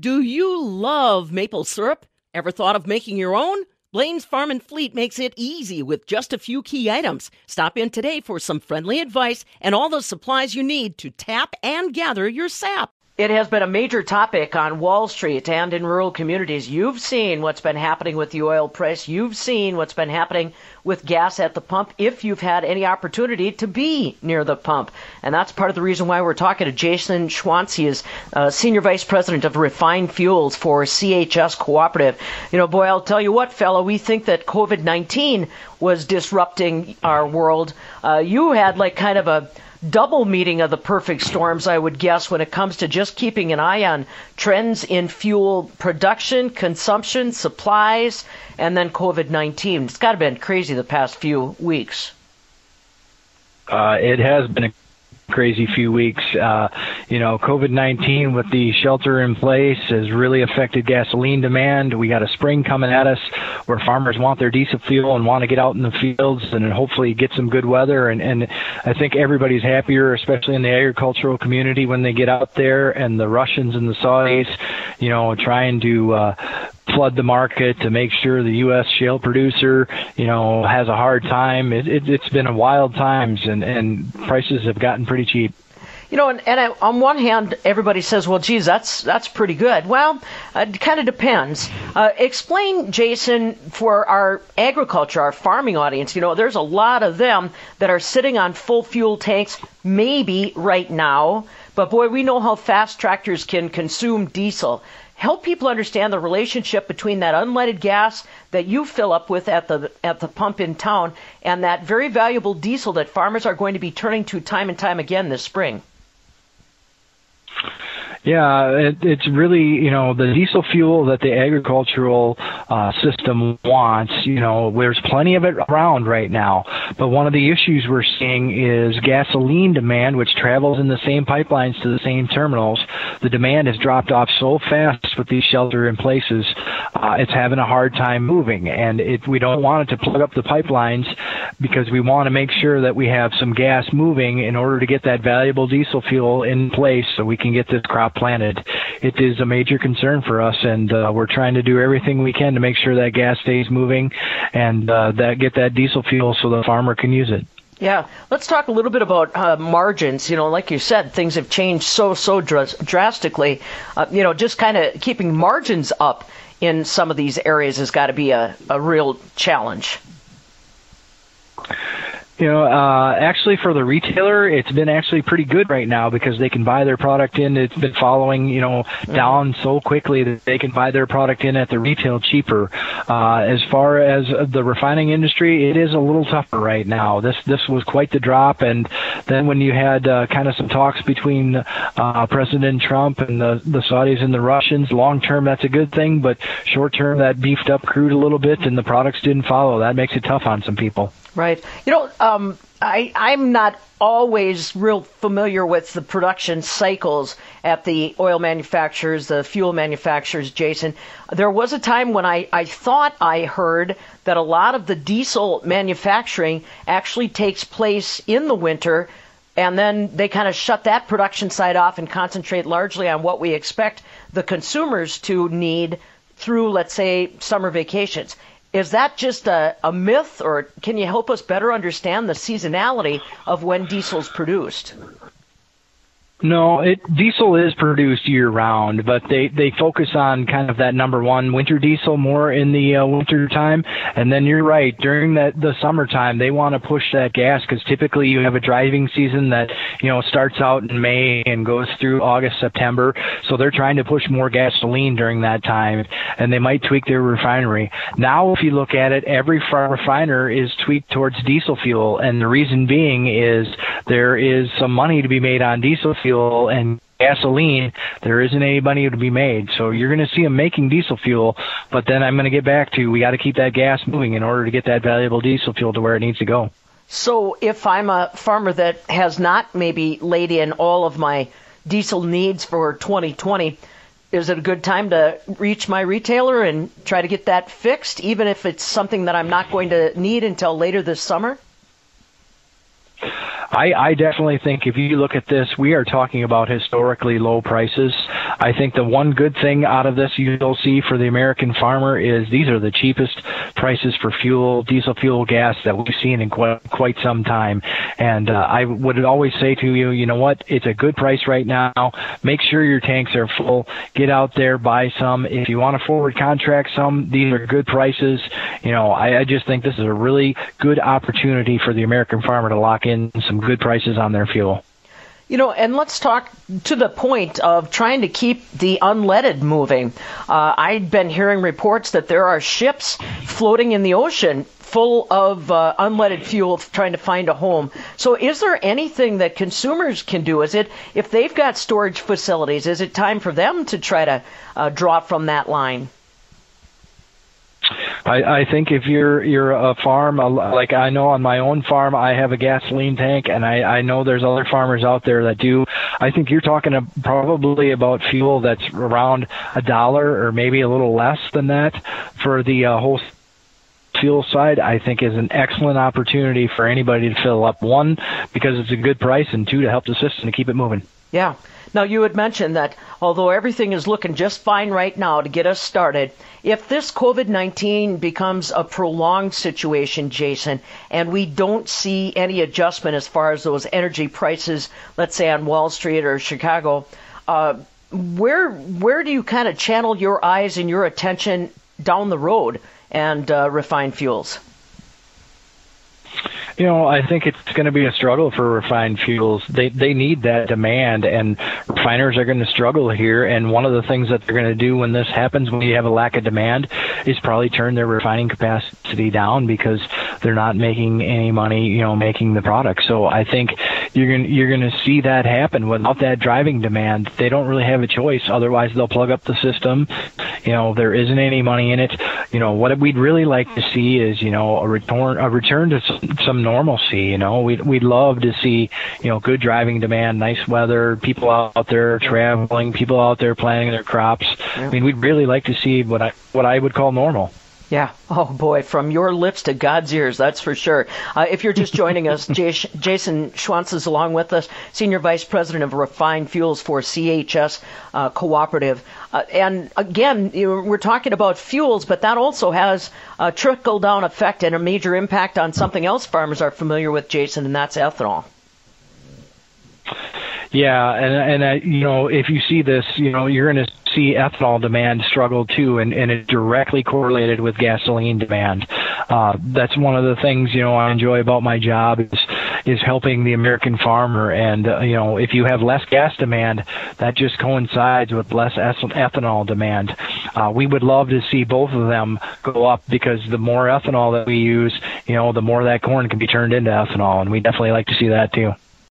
Do you love maple syrup? Ever thought of making your own? Blain's Farm and Fleet makes it easy with just a few key items. Stop in today for some friendly advice and all the supplies you need to tap and gather your sap. It has been a major topic on Wall Street and in rural communities. You've seen what's been happening with the oil price. You've seen what's been happening with gas at the pump if you've had any opportunity to be near the pump. And that's part of the reason why we're talking to Jason Schwantz. He is uh, Senior Vice President of Refined Fuels for CHS Cooperative. You know, boy, I'll tell you what, fellow, we think that COVID 19 was disrupting our world. Uh, you had like kind of a double meeting of the perfect storms, I would guess, when it comes to just keeping an eye on trends in fuel production, consumption, supplies, and then COVID 19. It's got to have been crazy the past few weeks. Uh, it has been crazy few weeks. Uh, you know, COVID 19 with the shelter in place has really affected gasoline demand. We got a spring coming at us where farmers want their diesel fuel and want to get out in the fields and hopefully get some good weather. And, and I think everybody's happier, especially in the agricultural community, when they get out there and the Russians and the Saudis, you know, trying to uh, flood the market to make sure the U.S. shale producer, you know, has a hard time. It, it, it's been a wild times, and, and prices have gotten pretty cheap. You know, and, and I, on one hand, everybody says, "Well, geez, that's that's pretty good." Well, it kind of depends. Uh, explain, Jason, for our agriculture, our farming audience. You know, there's a lot of them that are sitting on full fuel tanks, maybe right now. But boy, we know how fast tractors can consume diesel help people understand the relationship between that unleaded gas that you fill up with at the at the pump in town and that very valuable diesel that farmers are going to be turning to time and time again this spring. Yeah, it, it's really you know the diesel fuel that the agricultural uh, system wants. You know, there's plenty of it around right now, but one of the issues we're seeing is gasoline demand, which travels in the same pipelines to the same terminals. The demand has dropped off so fast with these shelter in places, uh, it's having a hard time moving, and it, we don't want it to plug up the pipelines because we want to make sure that we have some gas moving in order to get that valuable diesel fuel in place so we can get this crop planted. It is a major concern for us, and uh, we're trying to do everything we can to make sure that gas stays moving and uh, that get that diesel fuel so the farmer can use it. Yeah, let's talk a little bit about uh, margins. You know, like you said, things have changed so so dr- drastically. Uh, you know, just kind of keeping margins up in some of these areas has got to be a, a real challenge. You know, uh, actually, for the retailer, it's been actually pretty good right now because they can buy their product in. It's been following, you know, mm-hmm. down so quickly that they can buy their product in at the retail cheaper. Uh, as far as the refining industry, it is a little tougher right now. This this was quite the drop, and then when you had uh, kind of some talks between uh, President Trump and the the Saudis and the Russians, long term that's a good thing, but short term that beefed up crude a little bit, and the products didn't follow. That makes it tough on some people. Right. You know, um, I, I'm not always real familiar with the production cycles at the oil manufacturers, the fuel manufacturers, Jason. There was a time when I, I thought I heard that a lot of the diesel manufacturing actually takes place in the winter, and then they kind of shut that production side off and concentrate largely on what we expect the consumers to need through, let's say, summer vacations. Is that just a, a myth, or can you help us better understand the seasonality of when diesel's produced? No, it diesel is produced year round, but they they focus on kind of that number one winter diesel more in the uh, winter time, and then you're right during that the summertime they want to push that gas because typically you have a driving season that you know starts out in May and goes through August September, so they're trying to push more gasoline during that time, and they might tweak their refinery. Now, if you look at it, every refiner is tweaked towards diesel fuel, and the reason being is there is some money to be made on diesel fuel fuel and gasoline, there isn't any money to be made. So you're going to see them making diesel fuel, but then I'm going to get back to we got to keep that gas moving in order to get that valuable diesel fuel to where it needs to go. So if I'm a farmer that has not maybe laid in all of my diesel needs for 2020, is it a good time to reach my retailer and try to get that fixed, even if it's something that I'm not going to need until later this summer? I, I definitely think if you look at this, we are talking about historically low prices. I think the one good thing out of this you'll see for the American farmer is these are the cheapest prices for fuel, diesel fuel, gas that we've seen in quite, quite some time. And uh, I would always say to you, you know what? It's a good price right now. Make sure your tanks are full. Get out there, buy some. If you want to forward contract some, these are good prices. You know, I, I just think this is a really good opportunity for the American farmer to lock in some good prices on their fuel. You know, and let's talk to the point of trying to keep the unleaded moving. Uh, I've been hearing reports that there are ships floating in the ocean full of uh, unleaded fuel trying to find a home. So, is there anything that consumers can do? Is it if they've got storage facilities, is it time for them to try to uh, draw from that line? I, I think if you're you're a farm like I know on my own farm I have a gasoline tank and I I know there's other farmers out there that do. I think you're talking probably about fuel that's around a dollar or maybe a little less than that for the uh, whole fuel side, I think is an excellent opportunity for anybody to fill up. One, because it's a good price, and two, to help the system to keep it moving. Yeah. Now, you had mentioned that although everything is looking just fine right now to get us started, if this COVID 19 becomes a prolonged situation, Jason, and we don't see any adjustment as far as those energy prices, let's say on Wall Street or Chicago, uh, where where do you kind of channel your eyes and your attention down the road and uh, refined fuels? You know, I think it's going to be a struggle for refined fuels. They they need that demand, and refiners are going to struggle here. And one of the things that they're going to do when this happens, when you have a lack of demand, is probably turn their refining capacity down because they're not making any money, you know, making the product. So I think you're gonna you're going to see that happen without that driving demand. They don't really have a choice. Otherwise, they'll plug up the system. You know, there isn't any money in it. You know, what we'd really like to see is you know a return a return to some normalcy. You know, we'd we'd love to see you know good driving demand, nice weather, people out there traveling, people out there planting their crops. Yeah. I mean, we'd really like to see what I what I would call normal. Yeah. Oh boy, from your lips to God's ears, that's for sure. Uh, if you're just joining us, Jason Schwantz is along with us, Senior Vice President of Refined Fuels for CHS uh, Cooperative. Uh, and again, you know, we're talking about fuels, but that also has a trickle down effect and a major impact on something else farmers are familiar with, Jason, and that's ethanol. Yeah, and and uh, you know if you see this, you know you're going to see ethanol demand struggle too, and, and it directly correlated with gasoline demand. Uh, that's one of the things you know I enjoy about my job is is helping the American farmer. And uh, you know, if you have less gas demand, that just coincides with less ethanol demand. Uh, we would love to see both of them go up because the more ethanol that we use, you know, the more that corn can be turned into ethanol, and we definitely like to see that too.